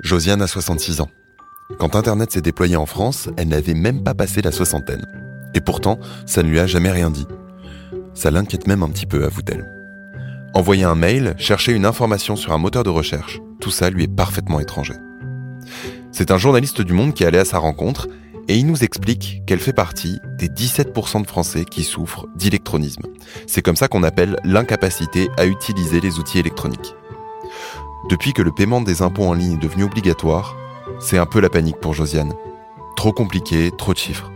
Josiane a 66 ans. Quand Internet s'est déployé en France, elle n'avait même pas passé la soixantaine. Et pourtant, ça ne lui a jamais rien dit. Ça l'inquiète même un petit peu, avoue-t-elle. Envoyer un mail, chercher une information sur un moteur de recherche, tout ça lui est parfaitement étranger. C'est un journaliste du Monde qui allait à sa rencontre et il nous explique qu'elle fait partie des 17% de Français qui souffrent d'électronisme. C'est comme ça qu'on appelle l'incapacité à utiliser les outils électroniques. Depuis que le paiement des impôts en ligne est devenu obligatoire, c'est un peu la panique pour Josiane. Trop compliqué, trop de chiffres.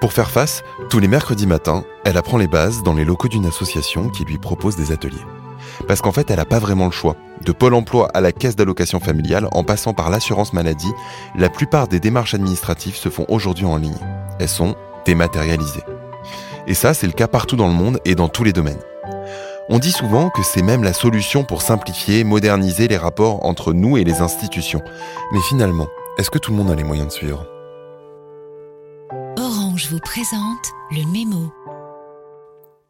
Pour faire face, tous les mercredis matins, elle apprend les bases dans les locaux d'une association qui lui propose des ateliers. Parce qu'en fait, elle n'a pas vraiment le choix. De Pôle emploi à la caisse d'allocation familiale, en passant par l'assurance maladie, la plupart des démarches administratives se font aujourd'hui en ligne. Elles sont dématérialisées. Et ça, c'est le cas partout dans le monde et dans tous les domaines. On dit souvent que c'est même la solution pour simplifier, moderniser les rapports entre nous et les institutions. Mais finalement, est-ce que tout le monde a les moyens de suivre? Orange vous présente le mémo.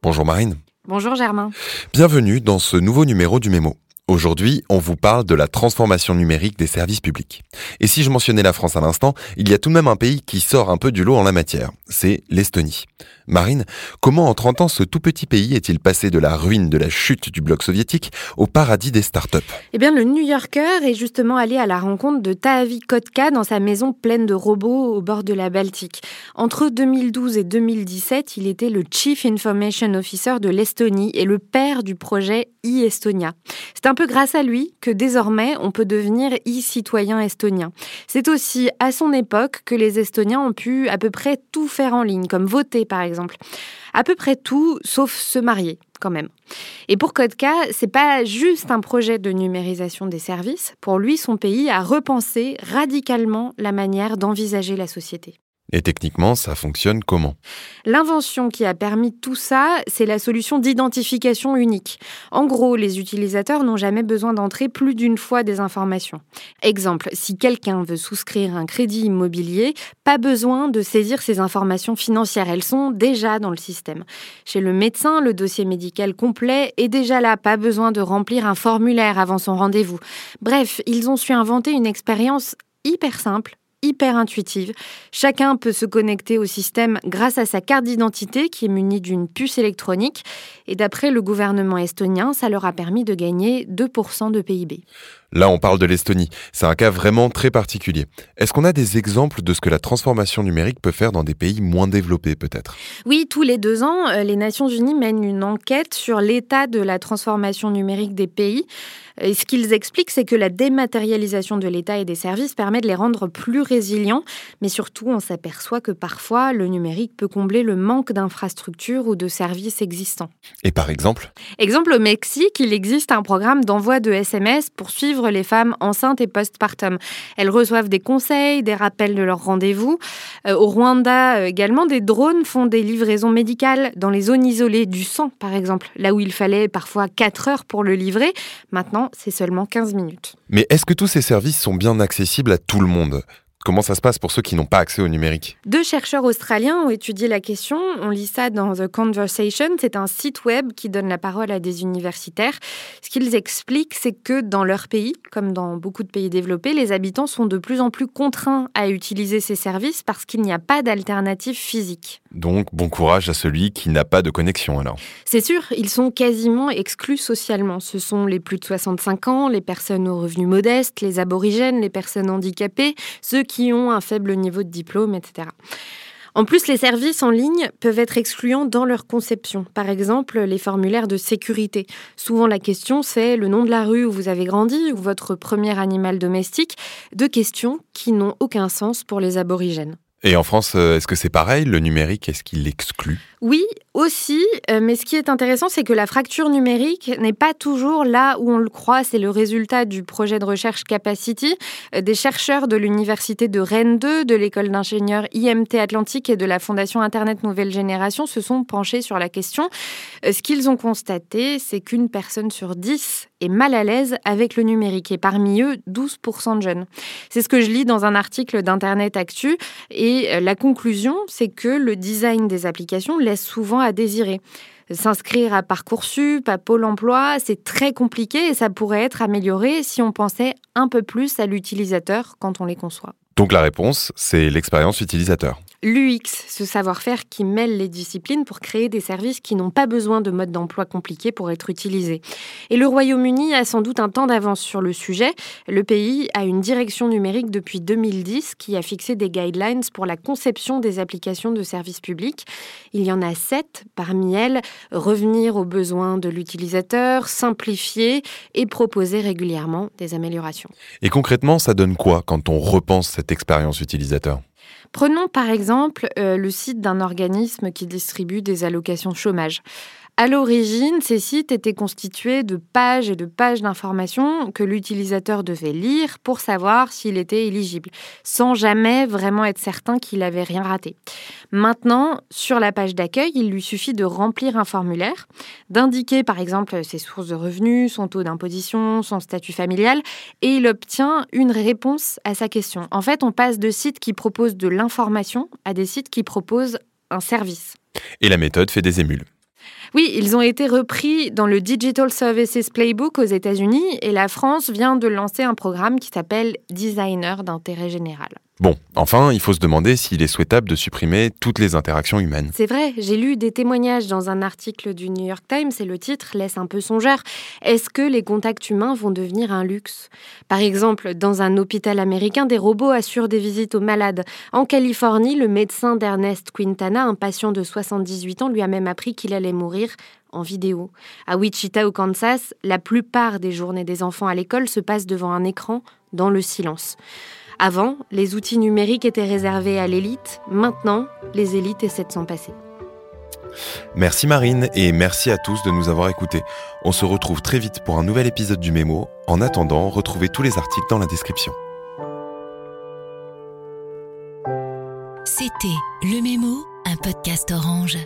Bonjour Marine. Bonjour Germain. Bienvenue dans ce nouveau numéro du Mémo. Aujourd'hui, on vous parle de la transformation numérique des services publics. Et si je mentionnais la France à l'instant, il y a tout de même un pays qui sort un peu du lot en la matière. C'est l'Estonie. Marine, comment en 30 ans ce tout petit pays est-il passé de la ruine de la chute du bloc soviétique au paradis des startups Eh bien, le New Yorker est justement allé à la rencontre de Taavi Kotka dans sa maison pleine de robots au bord de la Baltique. Entre 2012 et 2017, il était le Chief Information Officer de l'Estonie et le père du projet e-Estonia. C'est un peu grâce à lui que désormais on peut devenir e-citoyen estonien. C'est aussi à son époque que les Estoniens ont pu à peu près tout faire en ligne, comme voter par exemple à peu près tout, sauf se marier, quand même. Et pour Kotka, c'est pas juste un projet de numérisation des services. Pour lui, son pays a repensé radicalement la manière d'envisager la société. Et techniquement, ça fonctionne comment? L'invention qui a permis tout ça, c'est la solution d'identification unique. En gros, les utilisateurs n'ont jamais besoin d'entrer plus d'une fois des informations. Exemple, si quelqu'un veut souscrire un crédit immobilier, pas besoin de saisir ses informations financières, elles sont déjà dans le système. Chez le médecin, le dossier médical complet est déjà là, pas besoin de remplir un formulaire avant son rendez-vous. Bref, ils ont su inventer une expérience hyper simple hyper intuitive. Chacun peut se connecter au système grâce à sa carte d'identité qui est munie d'une puce électronique. Et d'après le gouvernement estonien, ça leur a permis de gagner 2% de PIB. Là, on parle de l'Estonie. C'est un cas vraiment très particulier. Est-ce qu'on a des exemples de ce que la transformation numérique peut faire dans des pays moins développés, peut-être? Oui, tous les deux ans, euh, les Nations Unies mènent une enquête sur l'état de la transformation numérique des pays. Et ce qu'ils expliquent, c'est que la dématérialisation de l'État et des services permet de les rendre plus résilients, mais surtout, on s'aperçoit que parfois, le numérique peut combler le manque d'infrastructures ou de services existants. Et par exemple Exemple, au Mexique, il existe un programme d'envoi de SMS pour suivre les femmes enceintes et postpartum. Elles reçoivent des conseils, des rappels de leur rendez-vous. Euh, au Rwanda euh, également, des drones font des livraisons médicales dans les zones isolées du sang, par exemple, là où il fallait parfois 4 heures pour le livrer. Maintenant, c'est seulement 15 minutes. Mais est-ce que tous ces services sont bien accessibles à tout le monde? Comment ça se passe pour ceux qui n'ont pas accès au numérique Deux chercheurs australiens ont étudié la question. On lit ça dans The Conversation. C'est un site web qui donne la parole à des universitaires. Ce qu'ils expliquent, c'est que dans leur pays, comme dans beaucoup de pays développés, les habitants sont de plus en plus contraints à utiliser ces services parce qu'il n'y a pas d'alternative physique. Donc, bon courage à celui qui n'a pas de connexion alors. C'est sûr, ils sont quasiment exclus socialement. Ce sont les plus de 65 ans, les personnes aux revenus modestes, les aborigènes, les personnes handicapées, ceux qui qui ont un faible niveau de diplôme, etc. En plus, les services en ligne peuvent être excluants dans leur conception. Par exemple, les formulaires de sécurité. Souvent, la question, c'est le nom de la rue où vous avez grandi ou votre premier animal domestique. Deux questions qui n'ont aucun sens pour les aborigènes. Et en France, euh, est-ce que c'est pareil Le numérique, est-ce qu'il l'exclut Oui, aussi. Euh, mais ce qui est intéressant, c'est que la fracture numérique n'est pas toujours là où on le croit. C'est le résultat du projet de recherche Capacity. Euh, des chercheurs de l'université de Rennes 2, de l'école d'ingénieurs IMT Atlantique et de la Fondation Internet Nouvelle Génération se sont penchés sur la question. Ce qu'ils ont constaté, c'est qu'une personne sur dix est mal à l'aise avec le numérique et parmi eux 12% de jeunes. C'est ce que je lis dans un article d'Internet Actu et euh, la conclusion c'est que le design des applications laisse souvent à désirer. S'inscrire à Parcoursup, à Pôle Emploi, c'est très compliqué et ça pourrait être amélioré si on pensait un peu plus à l'utilisateur quand on les conçoit. Donc la réponse, c'est l'expérience utilisateur. L'UX, ce savoir-faire qui mêle les disciplines pour créer des services qui n'ont pas besoin de modes d'emploi compliqués pour être utilisés. Et le Royaume-Uni a sans doute un temps d'avance sur le sujet. Le pays a une direction numérique depuis 2010 qui a fixé des guidelines pour la conception des applications de services publics. Il y en a sept. Parmi elles, revenir aux besoins de l'utilisateur, simplifier et proposer régulièrement des améliorations. Et concrètement, ça donne quoi quand on repense cette expérience utilisateur? Prenons par exemple euh, le site d'un organisme qui distribue des allocations chômage. À l'origine, ces sites étaient constitués de pages et de pages d'informations que l'utilisateur devait lire pour savoir s'il était éligible, sans jamais vraiment être certain qu'il n'avait rien raté. Maintenant, sur la page d'accueil, il lui suffit de remplir un formulaire, d'indiquer par exemple ses sources de revenus, son taux d'imposition, son statut familial, et il obtient une réponse à sa question. En fait, on passe de sites qui proposent de l'information à des sites qui proposent un service. Et la méthode fait des émules. Oui, ils ont été repris dans le Digital Services Playbook aux États-Unis et la France vient de lancer un programme qui s'appelle Designer d'intérêt général. Bon, enfin, il faut se demander s'il est souhaitable de supprimer toutes les interactions humaines. C'est vrai, j'ai lu des témoignages dans un article du New York Times et le titre laisse un peu songeur. Est-ce que les contacts humains vont devenir un luxe? Par exemple, dans un hôpital américain, des robots assurent des visites aux malades. En Californie, le médecin d'Ernest Quintana, un patient de 78 ans, lui a même appris qu'il allait mourir en vidéo. À Wichita, au Kansas, la plupart des journées des enfants à l'école se passent devant un écran dans le silence. Avant, les outils numériques étaient réservés à l'élite. Maintenant, les élites essaient de s'en passer. Merci Marine et merci à tous de nous avoir écoutés. On se retrouve très vite pour un nouvel épisode du Mémo. En attendant, retrouvez tous les articles dans la description. C'était Le Mémo, un podcast orange.